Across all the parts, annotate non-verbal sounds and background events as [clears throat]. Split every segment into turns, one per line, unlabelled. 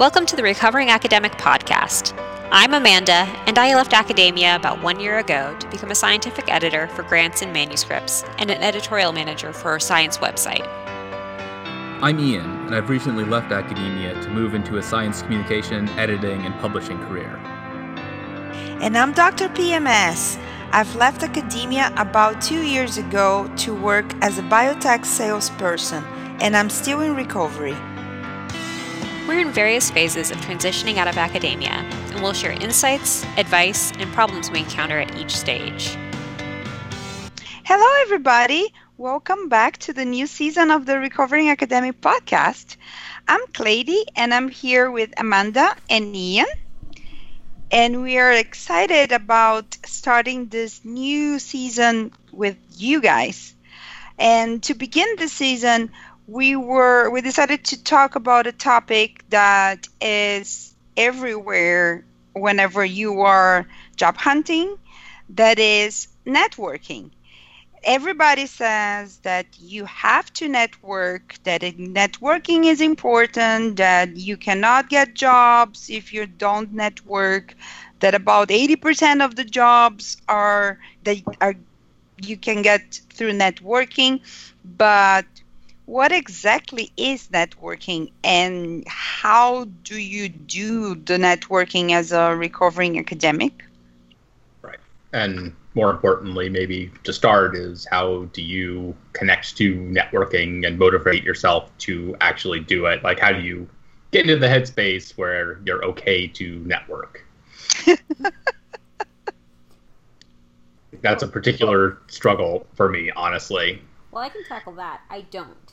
Welcome to the Recovering Academic Podcast. I'm Amanda, and I left academia about one year ago to become a scientific editor for grants and manuscripts and an editorial manager for a science website.
I'm Ian, and I've recently left academia to move into a science communication, editing, and publishing career.
And I'm Dr. PMS. I've left academia about two years ago to work as a biotech salesperson, and I'm still in recovery.
We're in various phases of transitioning out of academia, and we'll share insights, advice, and problems we encounter at each stage.
Hello, everybody. Welcome back to the new season of the Recovering Academic podcast. I'm Cleyde, and I'm here with Amanda and Ian and we are excited about starting this new season with you guys. And to begin the season, we were we decided to talk about a topic that is everywhere whenever you are job hunting, that is networking. Everybody says that you have to network, that networking is important, that you cannot get jobs if you don't network, that about 80% of the jobs are that are you can get through networking, but what exactly is networking and how do you do the networking as a recovering academic?
Right. And more importantly, maybe to start, is how do you connect to networking and motivate yourself to actually do it? Like, how do you get into the headspace where you're okay to network? [laughs] That's a particular struggle for me, honestly.
Well, I can tackle that. I don't.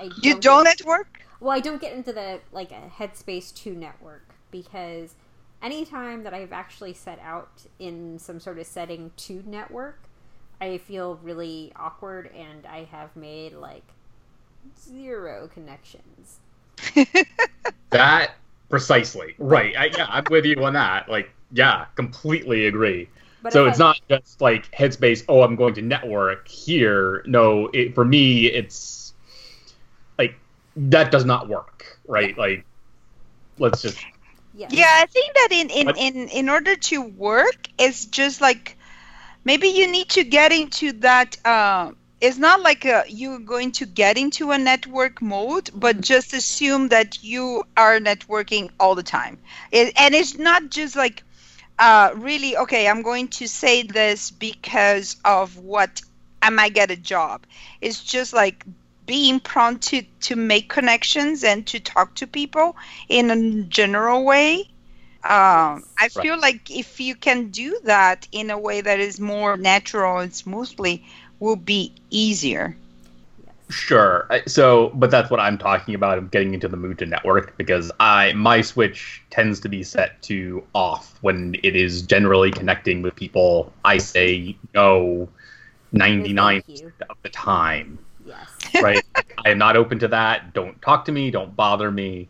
I don't you don't get, network?
Well, I don't get into the like a headspace to network because anytime that I've actually set out in some sort of setting to network, I feel really awkward and I have made like zero connections. [laughs]
that precisely. Right. I, yeah, I'm with you on that. Like, yeah, completely agree. But so it's I... not just like headspace, oh, I'm going to network here. No, it, for me, it's that does not work, right? Yeah. Like, let's just
yeah. Yeah, I think that in in in in order to work, it's just like maybe you need to get into that. Uh, it's not like a, you're going to get into a network mode, but just assume that you are networking all the time. It, and it's not just like uh, really okay. I'm going to say this because of what I might get a job. It's just like being prompt to, to make connections and to talk to people in a general way. Um, I right. feel like if you can do that in a way that is more natural and smoothly, will be easier.
Sure. So, but that's what I'm talking about. I'm getting into the mood to network because I my switch tends to be set to off when it is generally connecting with people. I say no 99 of the time. Yes. [laughs] Right. I am not open to that. Don't talk to me. Don't bother me.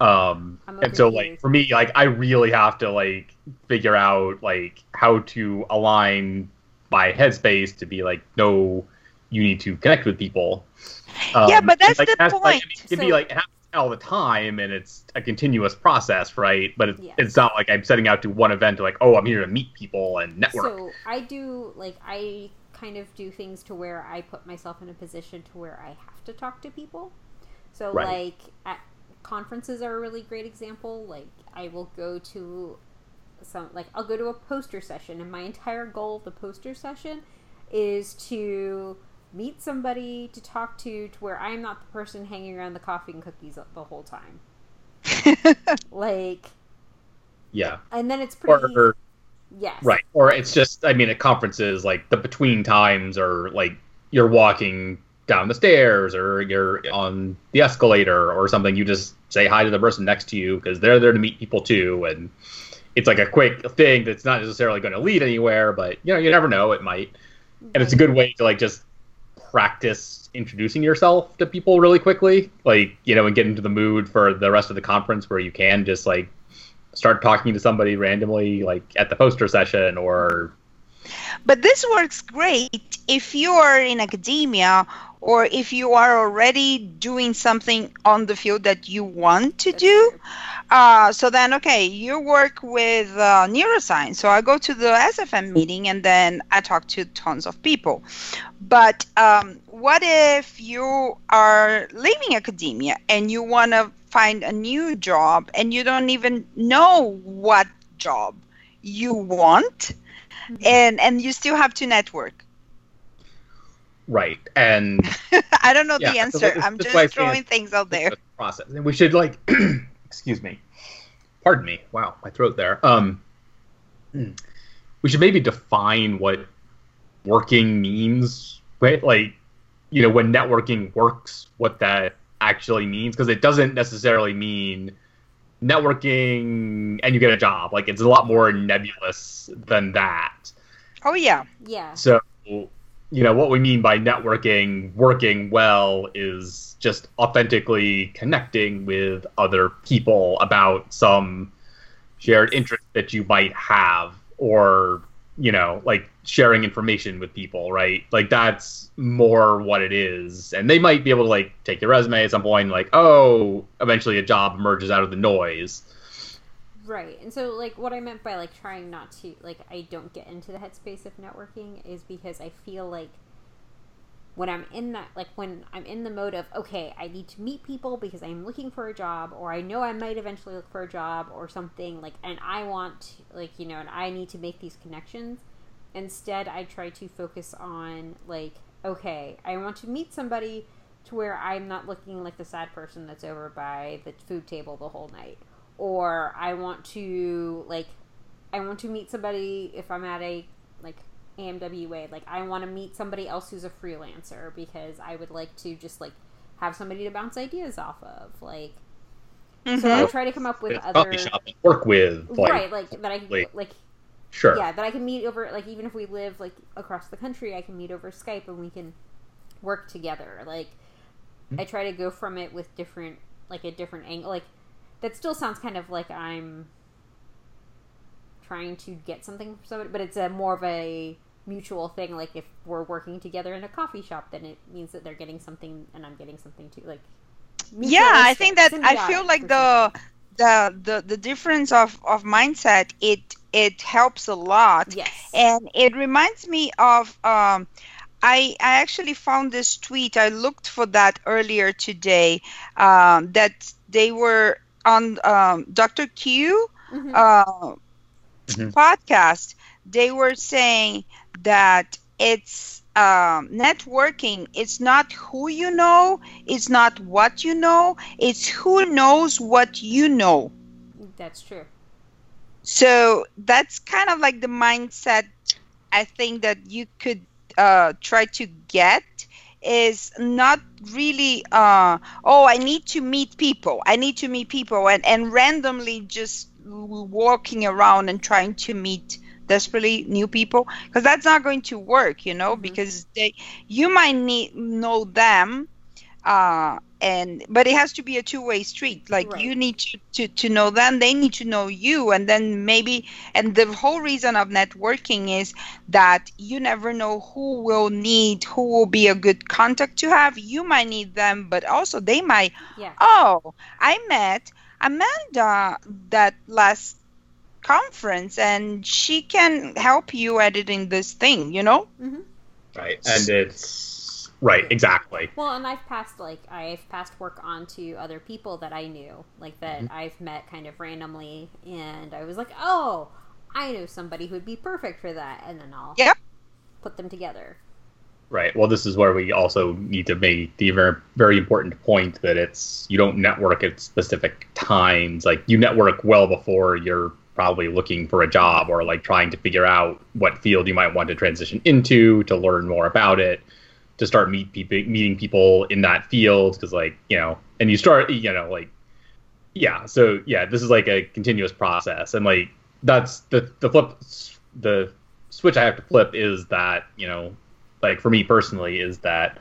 Um, and so like for me, like I really have to like figure out like how to align my headspace to be like, no, you need to connect with people.
Um, yeah, but that's
like,
the
that's,
point.
Like, I mean, it can so, be like all the time, and it's a continuous process, right? But it, yes. it's not like I'm setting out to one event to like, oh, I'm here to meet people and network.
So I do like I kind of do things to where I put myself in a position to where I have to talk to people. So right. like at conferences are a really great example. Like I will go to some like I'll go to a poster session and my entire goal of the poster session is to meet somebody to talk to to where I'm not the person hanging around the coffee and cookies the whole time. [laughs] like
yeah.
And then it's pretty or, Yes.
Right. Or it's just, I mean, at conferences, like the between times are like you're walking down the stairs or you're on the escalator or something. You just say hi to the person next to you because they're there to meet people too. And it's like a quick thing that's not necessarily going to lead anywhere, but you know, you never know. It might. And it's a good way to like just practice introducing yourself to people really quickly, like, you know, and get into the mood for the rest of the conference where you can just like start talking to somebody randomly, like at the poster session or
But this works great if you are in academia or if you are already doing something on the field that you want to do. Uh, so then, okay, you work with uh, neuroscience. So I go to the SfN meeting and then I talk to tons of people. But um, what if you are leaving academia and you want to find a new job and you don't even know what job you want mm-hmm. and and you still have to network.
Right and [laughs]
i don't know yeah, the answer. i'm just throwing things out there.
process. And we should like [clears throat] excuse me. Pardon me. Wow my throat there. Um we should maybe define what working means right? Like you know when networking works what that actually means because it doesn't necessarily mean networking and you get a job. Like it's a lot more nebulous than that.
Oh yeah.
Yeah.
So you know what we mean by networking working well is just authentically connecting with other people about some shared interest that you might have or you know like sharing information with people, right? Like that's more what it is. And they might be able to like take your resume at some point, like, oh, eventually a job emerges out of the noise.
Right. And so like what I meant by like trying not to like I don't get into the headspace of networking is because I feel like when I'm in that like when I'm in the mode of okay, I need to meet people because I'm looking for a job or I know I might eventually look for a job or something like and I want like you know and I need to make these connections Instead, I try to focus on, like, okay, I want to meet somebody to where I'm not looking like the sad person that's over by the food table the whole night. Or I want to, like, I want to meet somebody if I'm at a, like, AMWA. Like, I want to meet somebody else who's a freelancer because I would like to just, like, have somebody to bounce ideas off of. Like, mm-hmm. so I try to come up with other
shop work with,
like, right? Like that I like, like
Sure.
Yeah, that I can meet over like even if we live like across the country, I can meet over Skype and we can work together. Like mm-hmm. I try to go from it with different like a different angle. Like that still sounds kind of like I'm trying to get something from somebody, but it's a more of a mutual thing. Like if we're working together in a coffee shop, then it means that they're getting something and I'm getting something too. Like
yeah, I think that I feel like the the the the difference of of mindset it it helps a lot.
Yes.
And it reminds me of um, I, I actually found this tweet. I looked for that earlier today. Um, that they were on um, Dr. Q mm-hmm. Uh, mm-hmm. podcast. They were saying that it's um, networking. It's not who you know. It's not what you know. It's who knows what you know.
That's true.
So that's kind of like the mindset I think that you could uh, try to get is not really uh, oh i need to meet people i need to meet people and, and randomly just walking around and trying to meet desperately new people because that's not going to work you know mm-hmm. because they you might need know them uh, and but it has to be a two-way street like right. you need to, to to know them they need to know you and then maybe and the whole reason of networking is that you never know who will need who will be a good contact to have you might need them but also they might
yeah.
oh i met amanda that last conference and she can help you editing this thing you know
mm-hmm.
right and it's Right, exactly.
Well, and I've passed like I've passed work on to other people that I knew, like that mm-hmm. I've met kind of randomly, and I was like, oh, I know somebody who would be perfect for that, and then I'll
yep.
put them together.
Right. Well, this is where we also need to make the very, very important point that it's you don't network at specific times. Like you network well before you're probably looking for a job or like trying to figure out what field you might want to transition into to learn more about it to start meet meeting people in that field because like you know and you start you know like yeah so yeah this is like a continuous process. And like that's the the flip the switch i have to flip is that you know like for me personally is that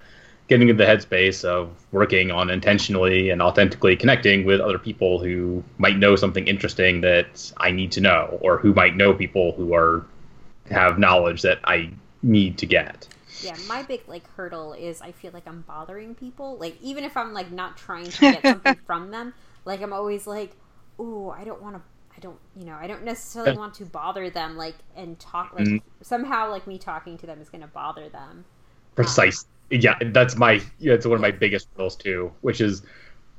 getting into the headspace of working on intentionally and authentically connecting with other people who might know something interesting that i need to know or who might know people who are have knowledge that I need to get.
Yeah, my big like hurdle is I feel like I'm bothering people. Like even if I'm like not trying to get something [laughs] from them, like I'm always like, "Ooh, I don't want to I don't, you know, I don't necessarily want to bother them, like, and talk, like, mm. somehow, like, me talking to them is going to bother them.
Precisely. Um, yeah, that's my, yeah, it's one of my biggest rules, too, which is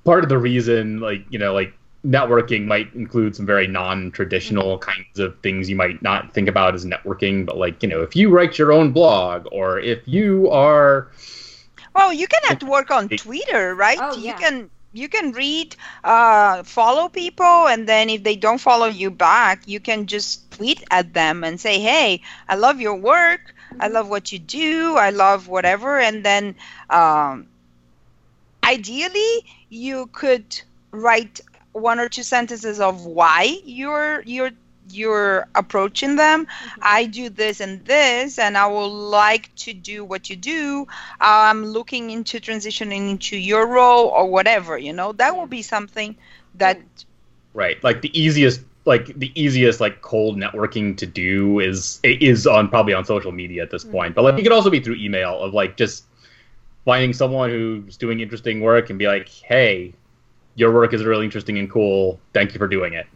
part of the reason, like, you know, like, networking might include some very non-traditional mm-hmm. kinds of things you might not think about as networking but like you know if you write your own blog or if you are
well you can have to work on twitter right oh, yeah. you can you can read uh, follow people and then if they don't follow you back you can just tweet at them and say hey i love your work i love what you do i love whatever and then um, ideally you could write one or two sentences of why you're you're you're approaching them. Mm-hmm. i do this and this and i would like to do what you do. I'm looking into transitioning into your role or whatever you know? That will be something that
right. Like the easiest like the easiest like cold networking to do is is on probably on social media at this mm-hmm. point but like it could also be through email of like just finding someone who's doing interesting work and be like hey your work is really interesting and cool thank you for doing it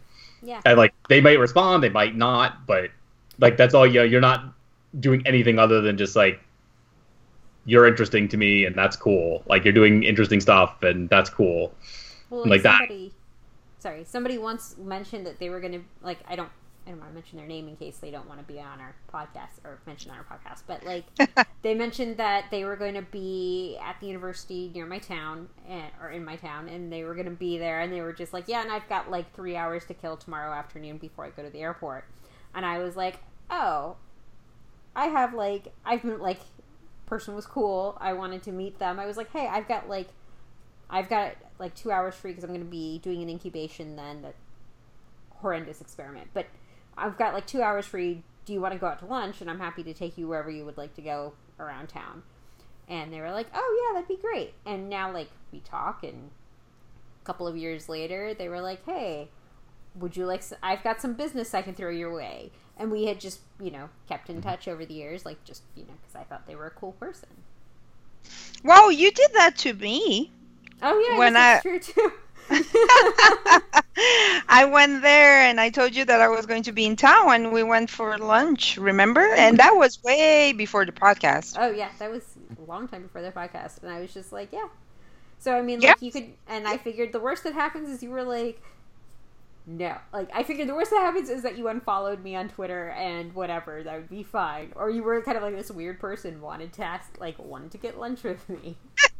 yeah.
And like they might respond, they might not, but like that's all you know, you're not doing anything other than just like you're interesting to me and that's cool. Like you're doing interesting stuff and that's cool.
Well, like, like somebody, that. Sorry, somebody once mentioned that they were gonna like I don't I don't want to mention their name in case they don't want to be on our podcast or mention on our podcast, but like [laughs] they mentioned that they were going to be at the university near my town and, or in my town, and they were going to be there, and they were just like, yeah, and I've got like three hours to kill tomorrow afternoon before I go to the airport, and I was like, oh, I have like I've been like person was cool. I wanted to meet them. I was like, hey, I've got like I've got like two hours free because I'm going to be doing an incubation then that horrendous experiment, but I've got like two hours free. Do you want to go out to lunch? And I'm happy to take you wherever you would like to go around town. And they were like, oh, yeah, that'd be great. And now, like, we talk, and a couple of years later, they were like, hey, would you like, some, I've got some business I can throw your way. And we had just, you know, kept in mm-hmm. touch over the years, like, just, you know, because I thought they were a cool person.
Well, you did that to me.
Oh, yeah, when I, true, too. [laughs]
I went there and I told you that I was going to be in town and we went for lunch, remember? Oh, and that was way before the podcast.
Oh yeah, that was a long time before the podcast. And I was just like, yeah. So I mean like you could and I figured the worst that happens is you were like no. Like I figured the worst that happens is that you unfollowed me on Twitter and whatever, that would be fine. Or you were kind of like this weird person wanted to ask like wanted to get lunch with me. [laughs]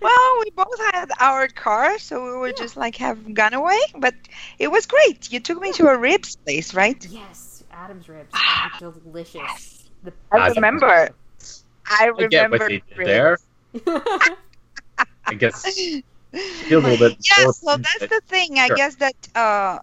well, we both had our car, so we would yeah. just like have gone away. But it was great. You took me to a ribs place, right?
Yes, Adam's ribs. Ah, delicious. Yes.
The- I remember. I remember I
there. [laughs] I guess a little bit.
Yeah, so that's the thing. I sure. guess that uh,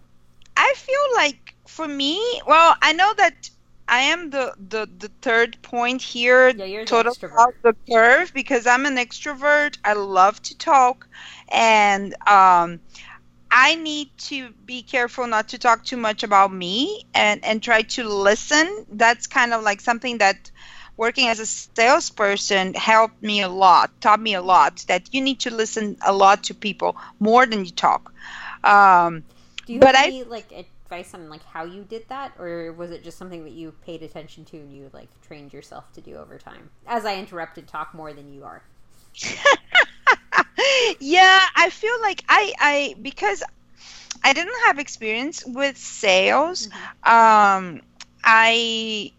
I feel like for me, well, I know that I am the, the, the third point here,
yeah, total
off the curve because I'm an extrovert. I love to talk, and um, I need to be careful not to talk too much about me and and try to listen. That's kind of like something that working as a salesperson helped me a lot, taught me a lot. That you need to listen a lot to people more than you talk. Um,
Do you have any I, like? A- advice on like how you did that? Or was it just something that you paid attention to and you like trained yourself to do over time? As i interrupted talk more than you are. [laughs]
Yeah i feel like i i because i didn't have experience with sales mm-hmm. um i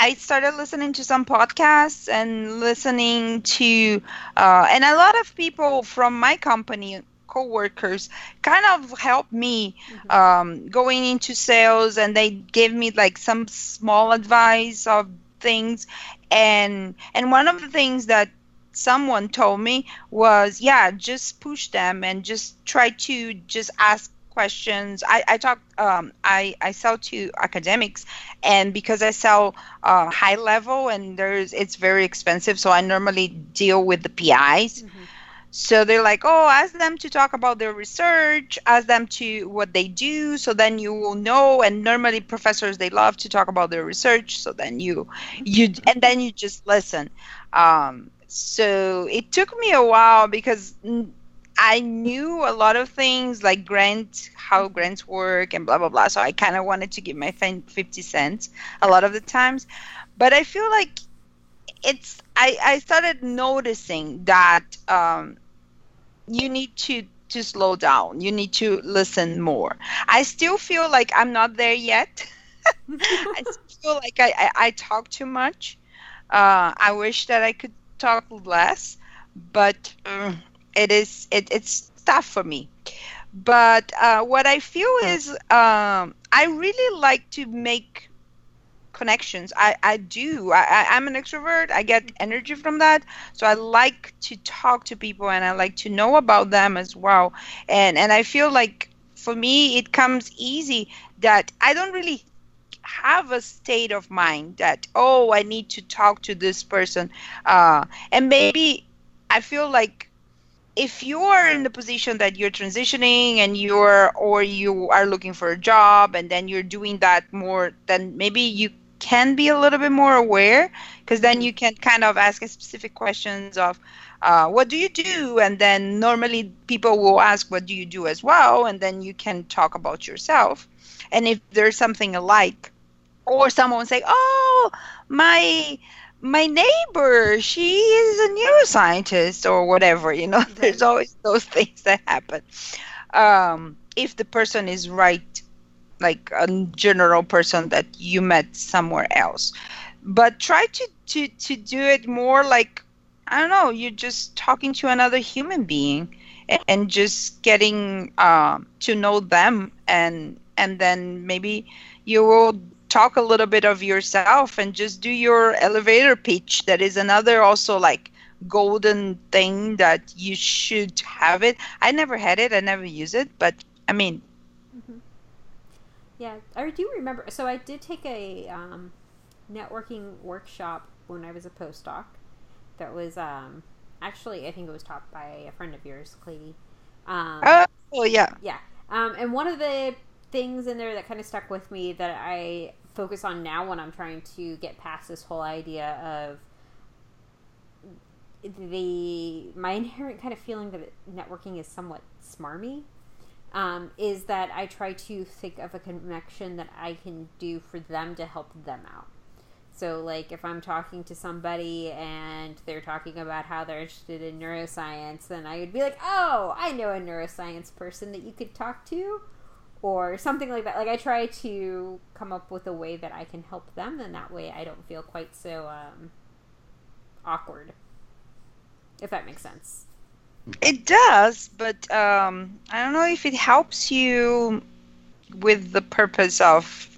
I started listening to some podcasts and listening to, uh, and a lot of people from my company coworkers kind of helped me mm-hmm. um, going into sales, and they gave me like some small advice of things, and and one of the things that someone told me was, yeah, just push them and just try to just ask questions. I, I talk, um, I, I sell to academics, and because I sell uh, high level and there's, it's very expensive, so I normally deal with the PIs. Mm-hmm. So they're like, oh, ask them to talk about their research, ask them to what they do, so then you will know. And normally professors they love to talk about their research, so then you you and then you just listen. Um, so it took me a while because I knew a lot of things like grant, how grants work, and blah blah blah. So I kind of wanted to give my fifty cents a lot of the times, but I feel like it's I, I started noticing that um, you need to to slow down. You need to listen more. I still feel like I'm not there yet. [laughs] I feel like I, I, I, talk too much. Uh, I wish that I could talk less, but uh, it is it, it's tough for me. But uh, what I feel is um, I really like to make connections. I, I do. I, I, am an extrovert. I get energy from that. So I like to talk to people and I like to know about them as well. And and I feel like for me it comes easy that I don't really have a state of mind that oh I need to talk to this person. Uh, and maybe I feel like if you are in the position that you're transitioning and you're or you are looking for a job and then you're doing that more then maybe you can be a little bit more aware because then you can kind of ask specific questions of uh, what do you do? And then normally people will ask what do you do as well? And then you can talk about yourself. And if there's something alike or someone say oh my my neighbor she is a neuroscientist or whatever you know [laughs] there's always those [laughs] things that happen. Um, if the person is right like a general person that you met somewhere else. But try to to to do it more like i don't know you're just talking to another human being and, just getting uh, to know them and and then maybe you will talk a little bit of yourself and just do your elevator pitch that is another also like golden thing that you should have it. I never had it. I never use it but i mean
yeah, I do remember. So I did take a um, networking workshop when I was a postdoc. That was um, actually, I think it was taught by a friend of yours, Cleyde.
Um, oh, yeah.
Yeah. Um, and one of the things in there that kind of stuck with me that I focus on now when I'm trying to get past this whole idea of the my inherent kind of feeling that networking is somewhat smarmy um, is that I try to think of a connection that I can do for them to help them out. So, like, if I'm talking to somebody and they're talking about how they're interested in neuroscience, then I would be like, oh, I know a neuroscience person that you could talk to, or something like that. Like, I try to come up with a way that I can help them, and that way I don't feel quite so um, awkward, if that makes sense.
It does, but um, I don't know if it helps you with the purpose of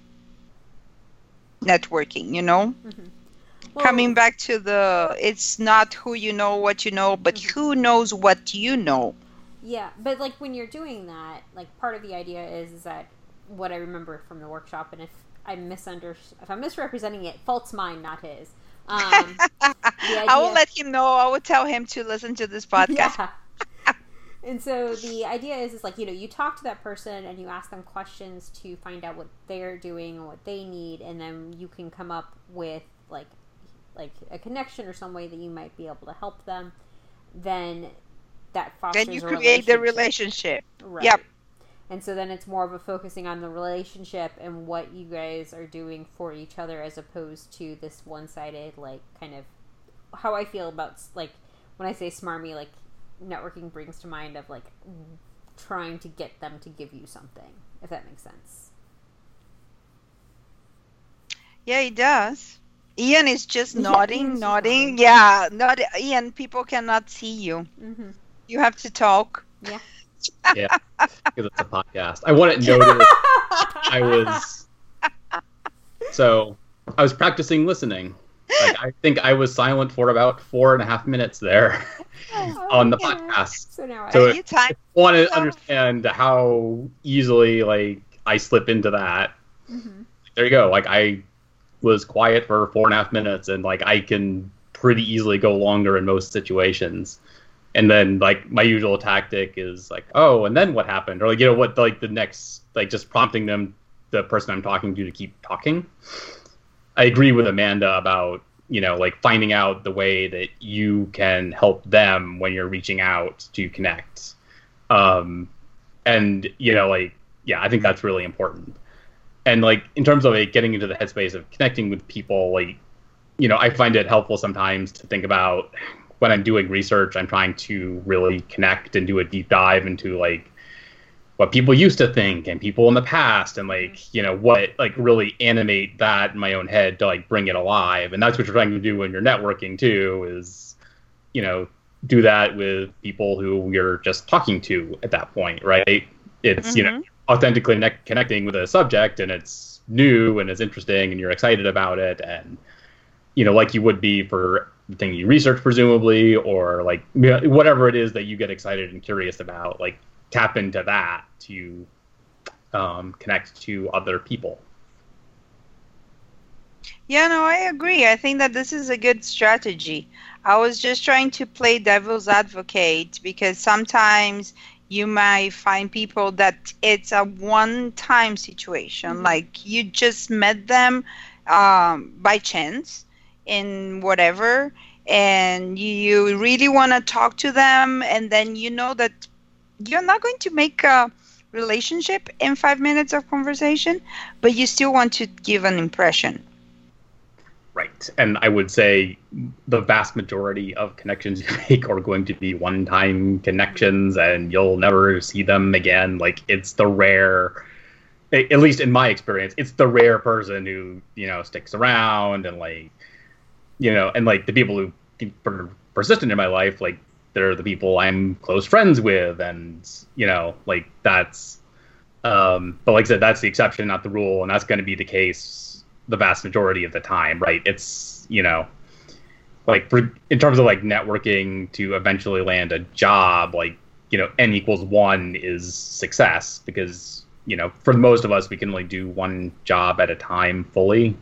networking, you know? Mm-hmm. Well, Coming back to the it's not who you know, what you know, but mm-hmm. who knows what you know.
Yeah, but like when you're doing that, like part of the idea is, is that what I remember from the workshop, and if I misunder, if I'm misrepresenting it, fault's mine, not his. Um. [laughs]
I will let him know. I will tell him to listen to this [laughs] podcast. Yeah.
And so the idea is, is like you know, you talk to that person and you ask them questions to find out what they're doing and what they need, and then you can come up with like like a connection or some way that you might be able to help them. Then that fosters.
Then you create the relationship.
Right. Yep. And so then it's more of a focusing on the relationship and what you guys are doing for each other as opposed to this one sided, like, kind of how I feel about, like, when I say smarmy, like, networking brings to mind of, like, trying to get them to give you something, if that makes sense.
Yeah, it does. Ian is just nodding, nodding. Yeah, not Ian. People cannot see you. Mm-hmm. You have to talk.
Yeah [laughs]
yeah, because it's a podcast. I want it noted. I was [laughs] so I was practicing listening. Like, I think I was silent for about four and a half minutes there oh, [laughs] on the yeah. podcast. So now so I time- want to understand how easily like I slip into that. Mm-hmm. There you go. Like I was quiet for four and a half minutes, and like I can pretty easily go longer in most situations. and then like my usual tactic is like oh and then what happened or like you know what like the next like just prompting them the person i'm talking to to keep talking i agree with amanda about you know like finding out the way that you can help them when you're reaching out to connect. Um and you know like yeah i think that's really important. And like in terms of like getting into the headspace of connecting with people like you know i find it helpful sometimes to think about when I'm doing research, I'm trying to really connect and do a deep dive into like what people used to think and people in the past and like you know what like really animate that in my own head to like bring it alive and that's what you're trying to do when you're networking too is you know do that with people who you're just talking to at that point right it's mm-hmm. you know mm-hmm. authentically ne- connecting with a subject and it's new and it's interesting and you're excited about it and you know like you would be for the thing you research presumably or like whatever it is that you get excited and curious about like tap into that to um, connect to other people.
Yeah no i agree. I think that this is a good strategy. I was just trying to play devil's advocate because sometimes you might find people that it's a one time situation. Mm-hmm. like you just met them um, by chance in whatever and you really want to talk to them and then you know that you're not going to make a relationship in five minutes of conversation but you still want to give an impression.
Right. And i would say the vast majority of connections you [laughs] make are going to be one-time connections and you'll never see them again. Like it's the rare at least in my experience it's the rare person who you know sticks around and like you know, and like the people who are persistent in my life, like they're the people I'm close friends with, and you know, like that's. Um, but like I said, that's the exception, not the rule, and that's going to be the case the vast majority of the time, right? It's you know, like for in terms of like networking to eventually land a job, like you know, n equals one is success because you know, for most of us, we can only do one job at a time fully.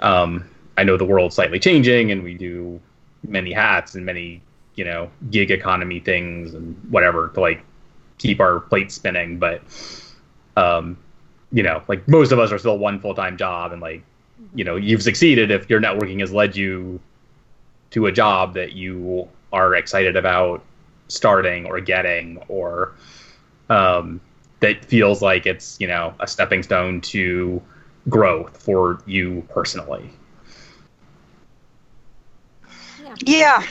Um, I know the world's slightly changing, and we do many hats and many you know gig economy things and whatever to like keep our plate spinning. But um, you know, like most of us are still one full time job, and like you know, you've succeeded if your networking has led you to a job that you are excited about starting or getting or um, that feels like it's you know a stepping stone to growth for you personally
yeah.
Yeah,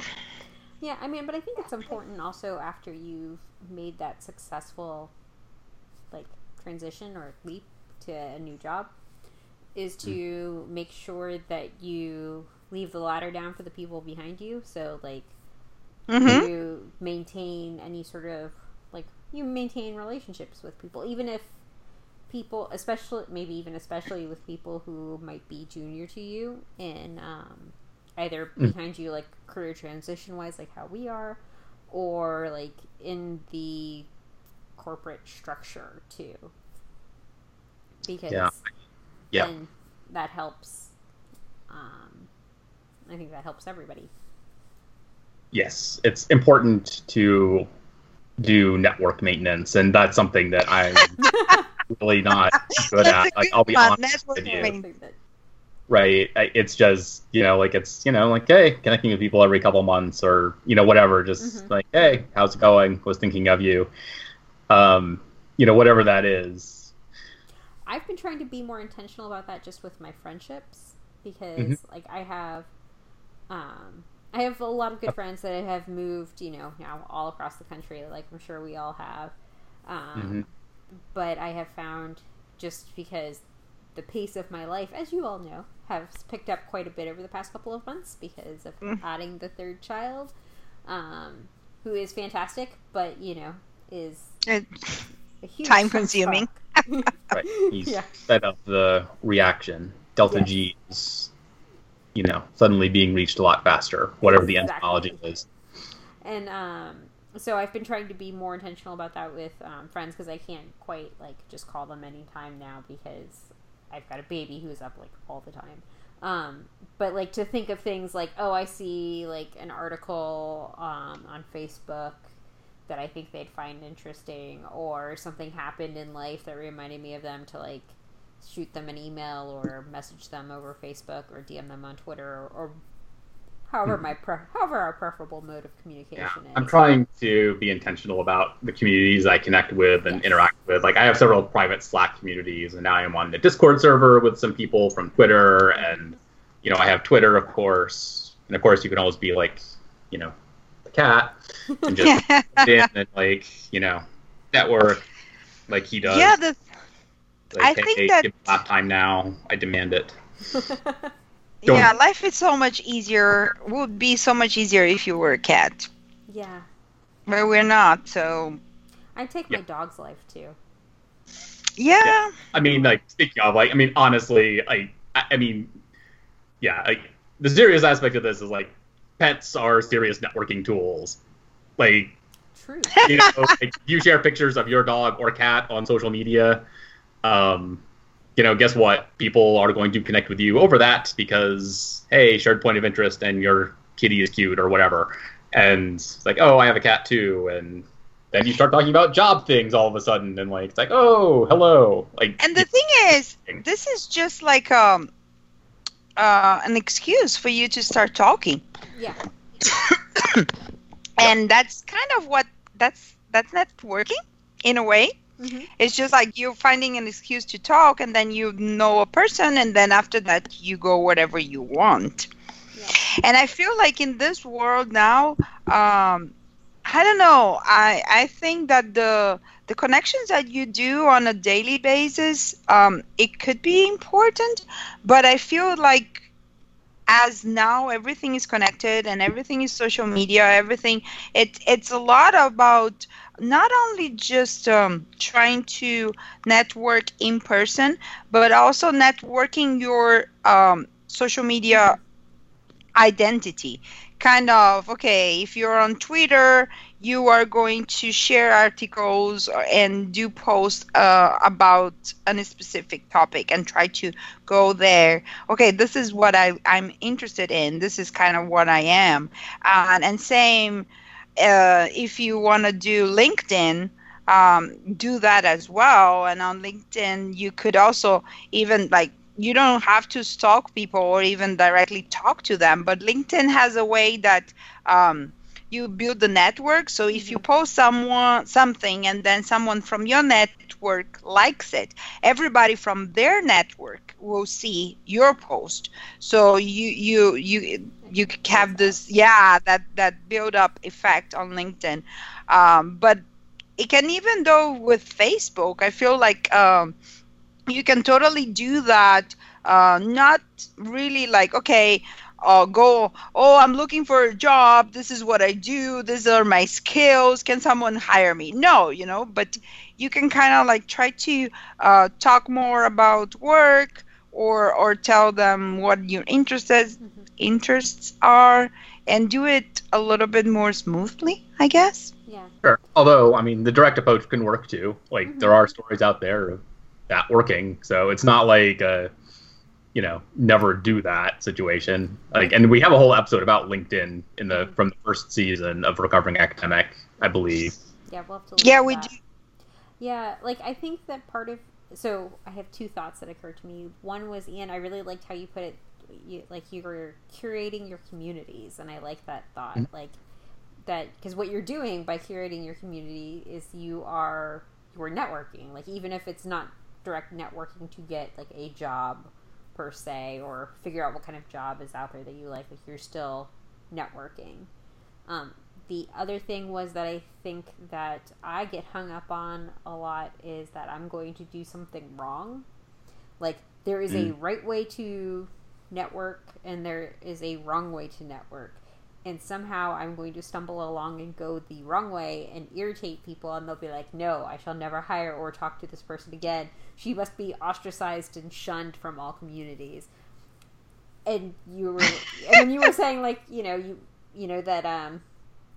I mean, but I think it's important also after you've made that successful, like, transition or leap to a new job, is to mm. make sure that you leave the ladder down for the people behind you. So, like, mm-hmm. you maintain any sort of, like, you maintain relationships with people, even if people, especially, maybe even especially with people who might be junior to you in, um, either mm. behind you like career transition wise like how we are or like in the corporate structure too. Because yeah, yeah. that helps um, i think that helps everybody.
Yes. It's important to do network maintenance and that's something that i'm [laughs] really not [laughs] good at like, i'll be honest with you right? It's just you know like it's you know like hey, connecting with people every couple months or you know whatever, just mm-hmm. like hey, how's it going? Was thinking of you, um, you know whatever that is.
I've been trying to be more intentional about that just with my friendships because mm-hmm. like I have, um, I have a lot of good friends that have moved, you know, now all across the country. Like I'm sure we all have. Um, mm-hmm. But I have found just because the pace of my life, as you all know, has picked up quite a bit over the past couple of months because of mm. adding the third child, um, who is fantastic, but you know is
time consuming. [laughs]
right, he's yeah. set up the reaction. Delta yes. G is, you know, suddenly being reached a lot faster, whatever exactly. the entomology is.
And um, so I've been trying to be more intentional about that with um, friends because I can't quite like just call them anytime now because I've got a baby who's up like all the time. Um, but like to think of things like, oh, I see like an article um, on Facebook that I think they'd find interesting, or something happened in life that reminded me of them to like shoot them an email or message them over Facebook or DM them on Twitter or, or however hmm. my pre- however our preferable mode of communication
yeah.
is.
I'm trying to be intentional about the communities I connect with and
Yes.
interact with. Like I have several private Slack communities, and now I'm on the Discord server with some people from Twitter, and you know I have Twitter, of course, and of course you can always be like, you know, the cat and just [laughs] in and like you know network like he does.
yeah, the
like,
I
hey,
think that-
give me lap time now. I demand it. [laughs] Don't-
yeah, life is so much easier. Would be so much easier if you were a cat,
yeah,
but we're not. So
I take
Yeah.
my dog's life too.
yeah,
I mean, like speaking of, like, I mean, honestly, I, I, I mean, yeah, like the serious aspect of this is like pets are serious networking tools. Like,
True.
you know, like, you share pictures of your dog or cat on social media. Um, you know, guess what? People are going to connect with you over that because hey, shared point of interest, and your kitty is cute or whatever. And it's like, oh, I have a cat too, and then you start talking about job things all of a sudden, and like it's like, oh, hello, like,
and the thing is, this is just like um, uh, an excuse for you to start talking.
Yeah. [coughs]
and that's kind of what that's that's networking in a way
hmm
it's just like you're finding an excuse to talk and then you know a person and then after that you go whatever you want.
Yeah.
and i feel like in this world now um i don't know. I i think that the the connections that you do on a daily basis um it could be important but i feel like as now everything is connected and everything is social media everything it it's a lot about not only just um, trying to network in person but also networking your um, social media identity. Kind of okay if you're on twitter you are going to share articles and do posts uh, about a specific topic and try to go there. Okay this is what I, i'm interested in. This is kind of what i am. And, and same uh, if you want to do linkedin um, do that as well. And on linkedin you could also even like you don't have to stalk people or even directly talk to them but linkedin has a way that um, you build the network. So if you post someone something and then someone from your network likes it everybody from their network will see your post. So you you you you have this yeah that that build up effect on linkedin. Um, but it can even though with facebook i feel like um, you can totally do that uh, not really like okay uh, go oh i'm looking for a job. This is what i do. These are my skills. Can someone hire me? No you know but you can kind of like try to uh, talk more about work or or tell them what you're interests interests are and do it a little bit more smoothly i guess
Yeah.
Sure. Although, I mean, the direct approach can work too. Like,
Mhm.
there are stories out there of that working. So it's not like, uh, you know, never do that situation. Like, and we have a whole episode about LinkedIn in the from the first season of Recovering Academic, I believe.
Yeah, we'll have to. Look
yeah we
that.
do
Yeah, like I think that part of so I have two thoughts that occurred to me. One was Ian, I really liked how you put it, you, like you were curating your communities, and I like that thought,
Mhm.
like that because what you're doing by curating your community is you are you are networking, like even if it's not direct networking to get like a job per se or figure out what kind of job is out there that you like, like you're still networking. Um, the other thing was that I think that I get hung up on a lot is that I'm going to do something wrong. Like there is a right way to network and there is a wrong way to network. And somehow I'm going to stumble along and go the wrong way and irritate people, and they'll be like, No, I shall never hire or talk to this person again. She must be ostracized and shunned from all communities. And you were, and you were [laughs] saying, like, you know, you, you know, that, um,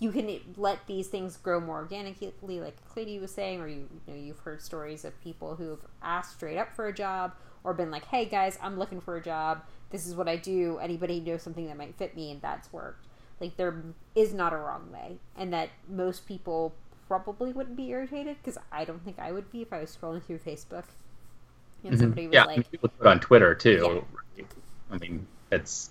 you can let these things grow more organically, like Cleyde was saying, or you, you know, you've heard stories of people who have asked straight up for a job or been like, "Hey guys, I'm looking for a job. This is what I do. Anybody know something that might fit me?" And that's worked. like there is not a wrong way, and that most people probably wouldn't be irritated because I don't think I would be if I was scrolling through Facebook and
Mhm.
somebody was
yeah,
like,
people do it on Twitter too. I mean, it's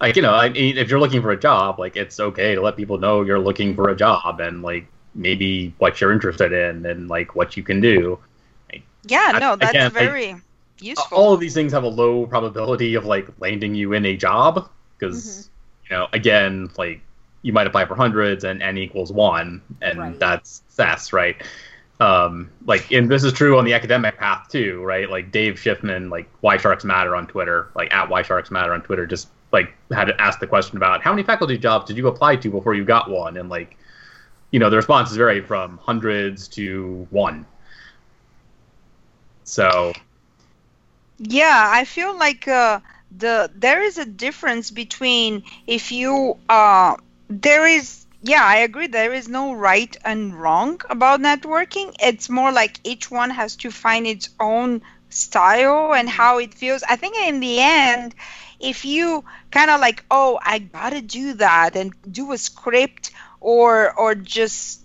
like you know, I mean, if you're looking for a job, like it's okay to let people know you're looking for a job and like maybe what you're interested in and like what you can do.
Yeah,
I-
no, that's
again, I-
very useful.
All of these things have a low probability of like landing you in a job because you know, again, like you might apply for hundreds and n equals one, and
Right.
that's success, right? Um, like, and this is true on the academic path too, right? Like Dave Shiffman, like Why Sharks Matter on Twitter, like at Why Sharks Matter on Twitter, just like had to ask the question about how many faculty jobs did you apply to before you got one, and like, you know, the responses vary from hundreds to one. So
Yeah, I feel like uh, the there is a difference between if you uh there is yeah, I agree there is no right and wrong about networking. It's more like each one has to find its own style and how it feels. I think in the end if you kind of like, "Oh, I got to do that and do a script or or just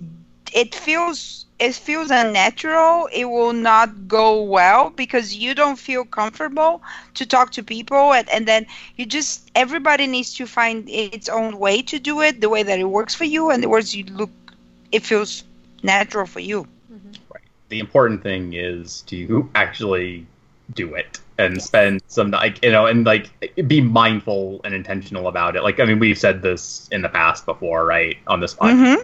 it feels it feels unnatural. It will not go well because you don't feel comfortable to talk to people and, and then you just everybody needs to find its own way to do it the way that it works for you. And the words you look it feels natural for you.
The important thing is to actually do it and spend some like you know and like be mindful and intentional about it. Like i mean we've said this in the past before right on this podcast.
Hmm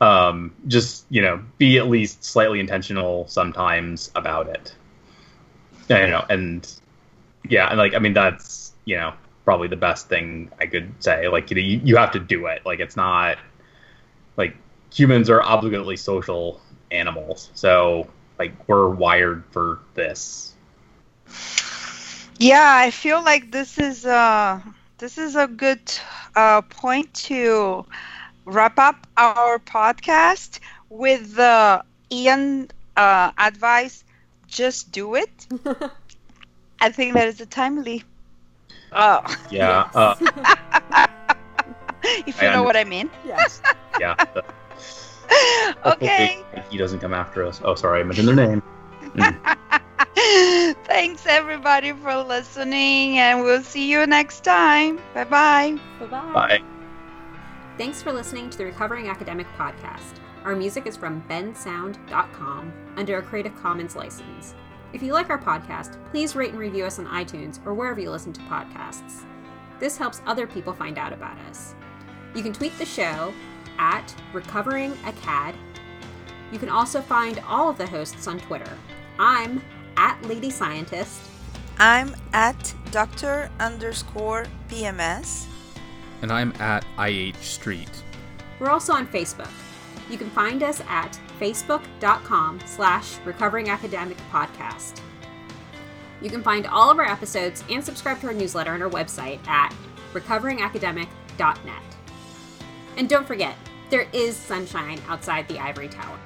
um just you know be at least slightly intentional sometimes about it. You know and yeah and like i mean that's you know probably the best thing i could say. Like you know you, you have to do it. Like it's not like humans are obligately social animals. So like we're wired for this.
Yeah i feel like this is uh this is a good uh point to wrap up our podcast with the ian uh advice just do it. [laughs] I think that is a timely. Oh.
Yeah uh, [laughs]
if you
I
know what i mean.
Yes. [laughs]
yeah the-
okay.
he doesn't come after us. Oh sorry i mentioned their name.
Thanks everybody for listening, and we'll see you next time. Bye bye.
Bye-bye.
bye
Thanks for listening to the Recovering Academic Podcast. Our music is from bensound.com under a Creative Commons license. If you like our podcast, please rate and review us on iTunes or wherever you listen to podcasts. This helps other people find out about us. You can tweet the show at Recovering Acad. You can also find all of the hosts on Twitter. I'm at Lady Scientist.
I'm at Doctor underscore PMS.
And I'm at IH Street.
We're also on Facebook. You can find us at facebook.com slash recovering academic podcast. You can find all of our episodes and subscribe to our newsletter on our website at recoveringacademic.net. And don't forget, there is sunshine outside the ivory tower.